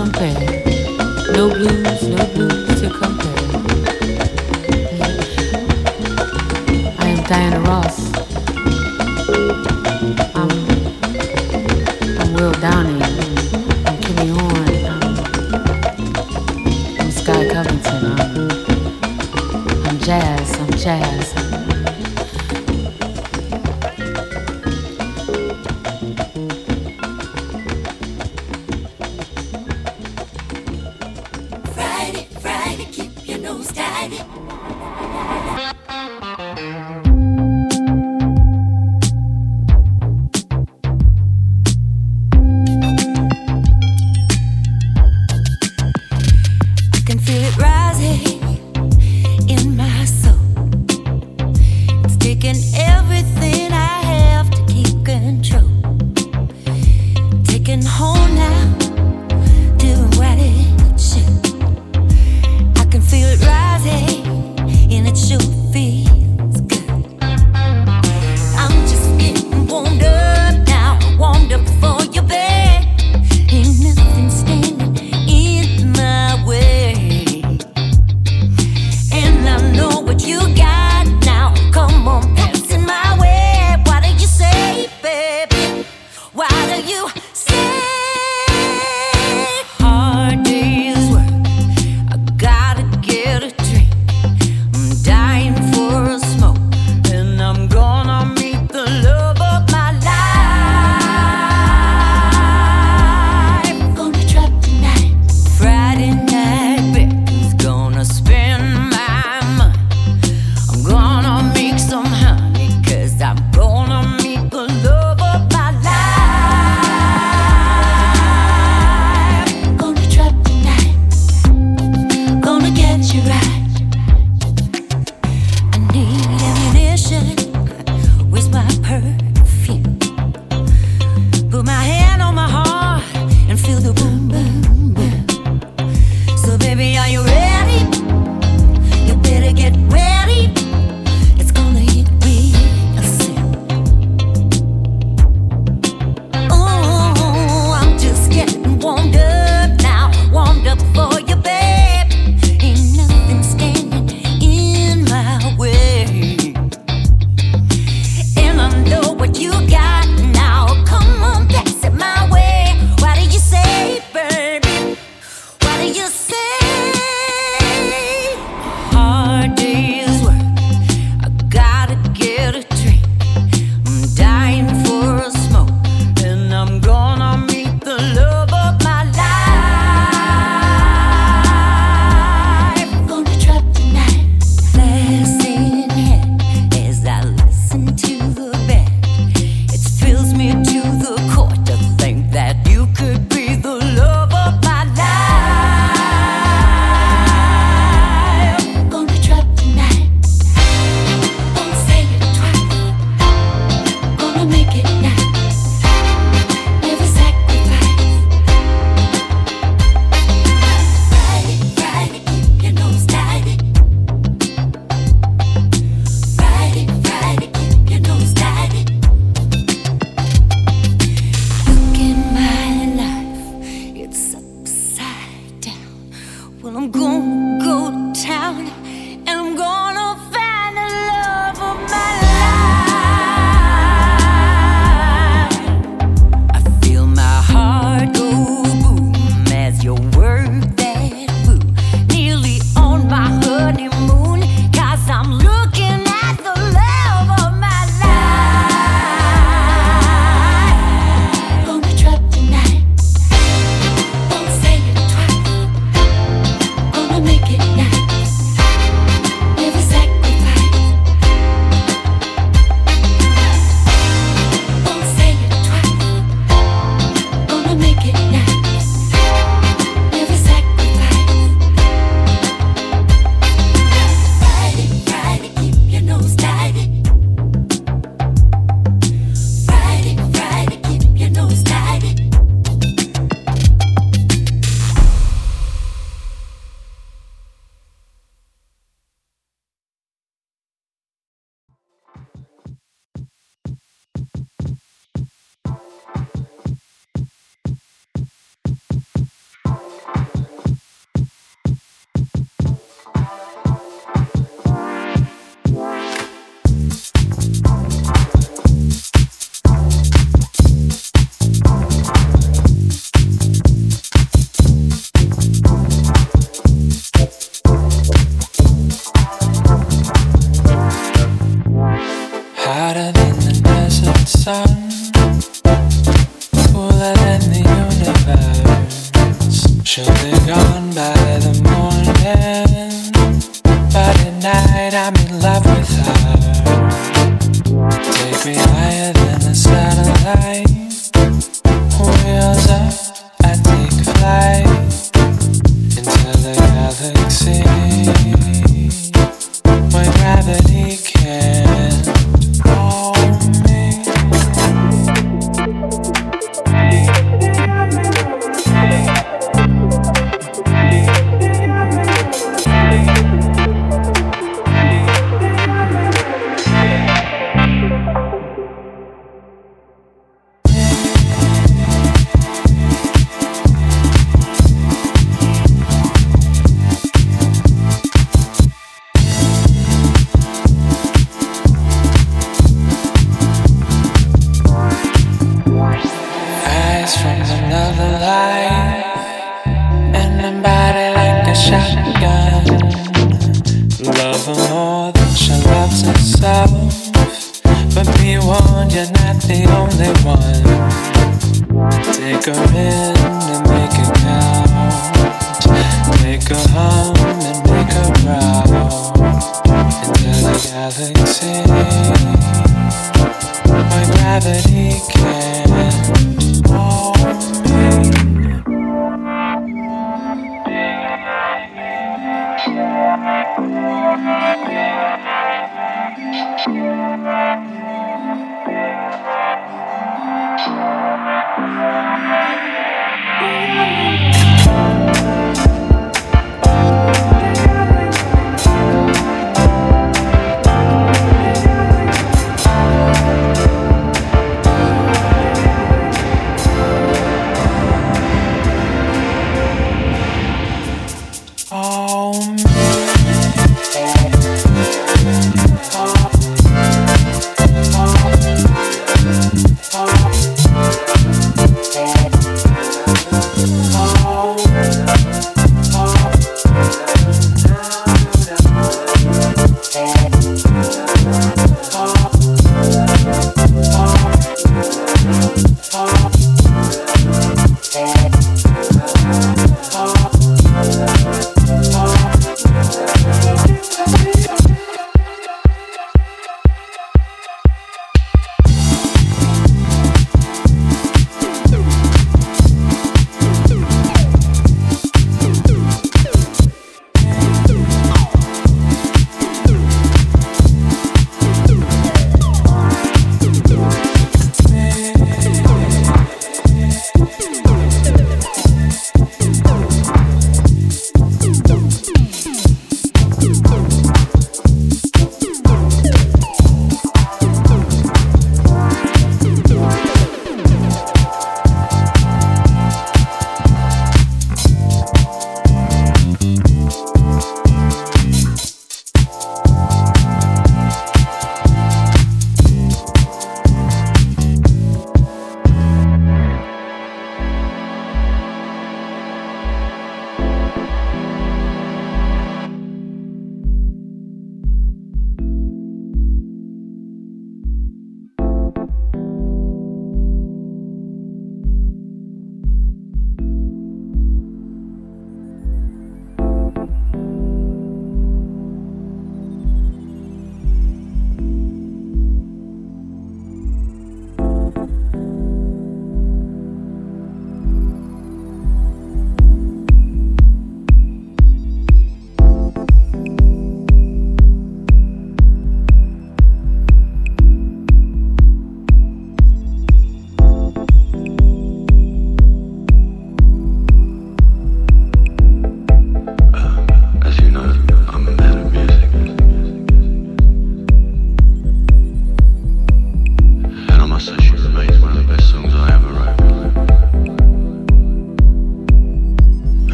what sun, cooler than the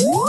Woo!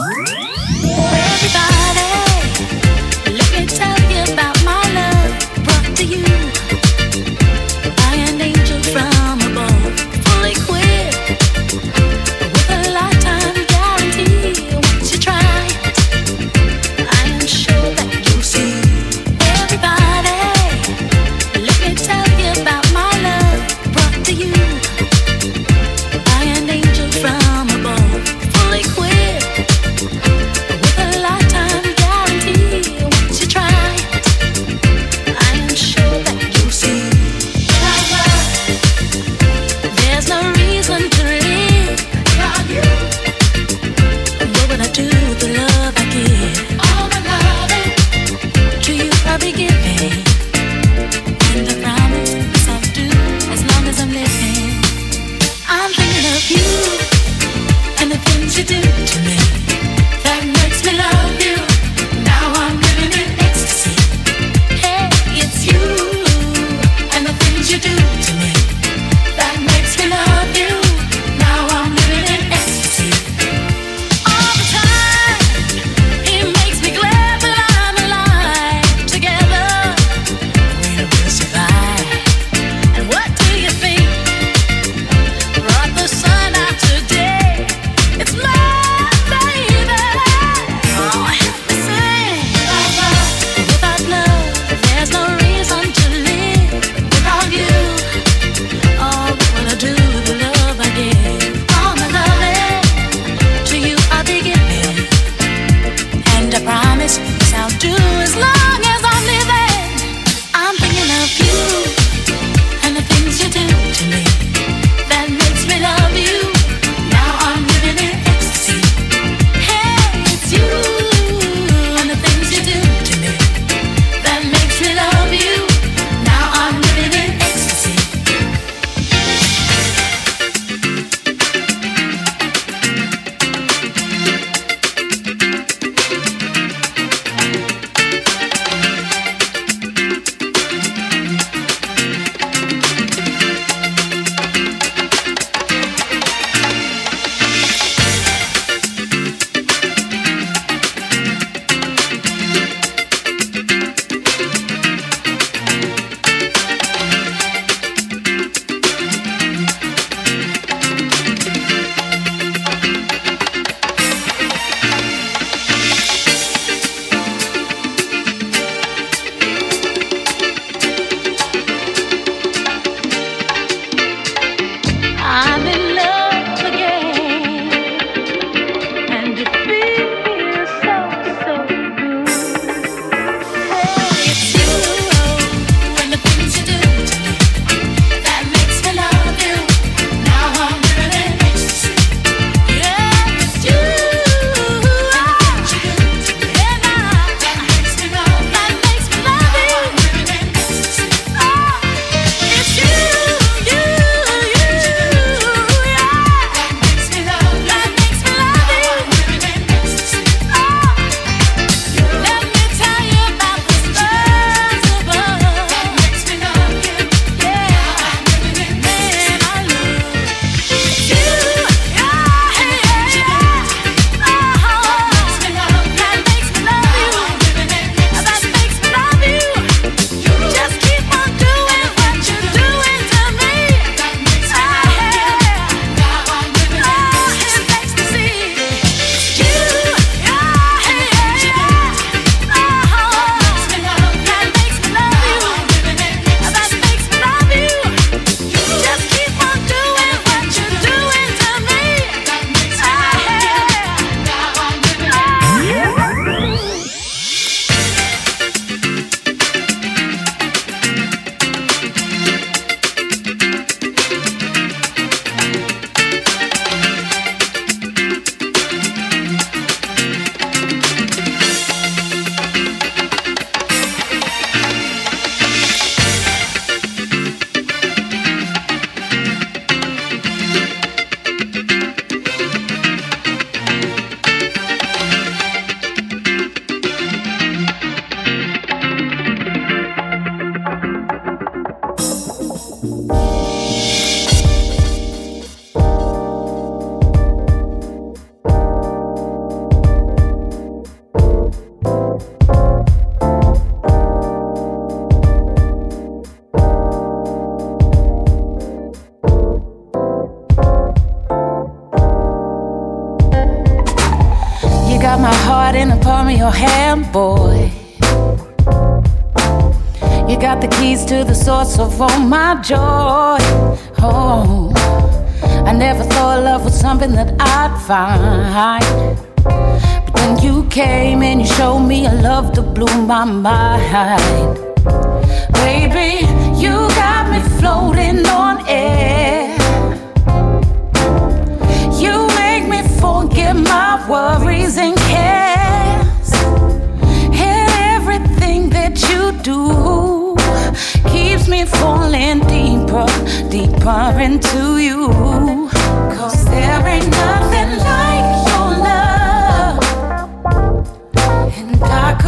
My mind. Baby, you got me floating on air. You make me forget my worries and cares. And everything that you do keeps me falling deeper, deeper into you. Cause there ain't nothing like your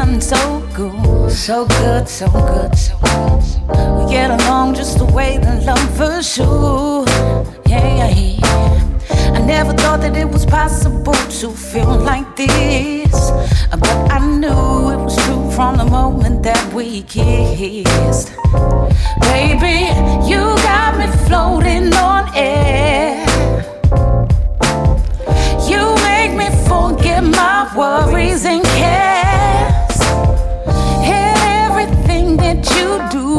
something so good, so good, so good, so good. We get along just the way the lovers should. Yeah, yeah. I never thought that it was possible to feel like this, but I knew it was true from the moment that we kissed. Baby, you got me floating on air. You make me forget my worries and cares. You do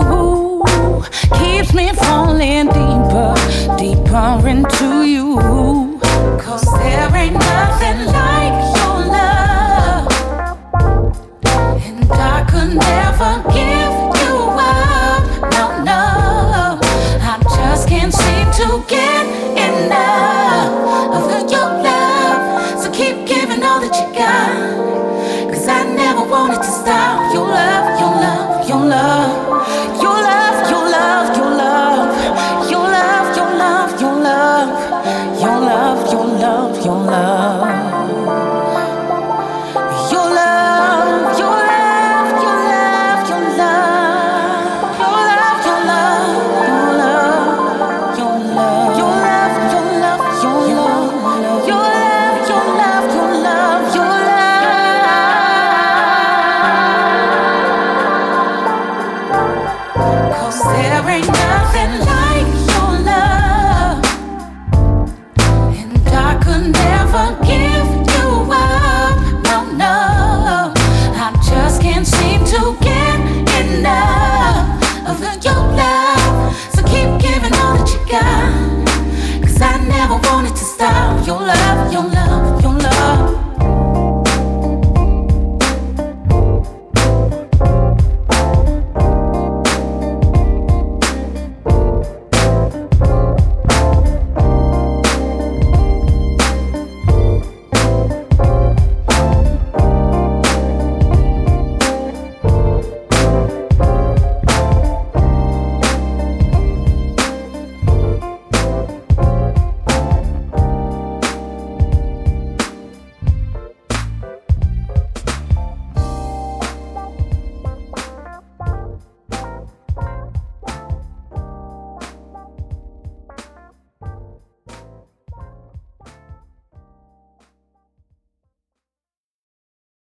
keeps me falling deeper, deeper into you. Cause there ain't nothing like your love. And I could never give you up. No, no. I just can't seem to get enough your love,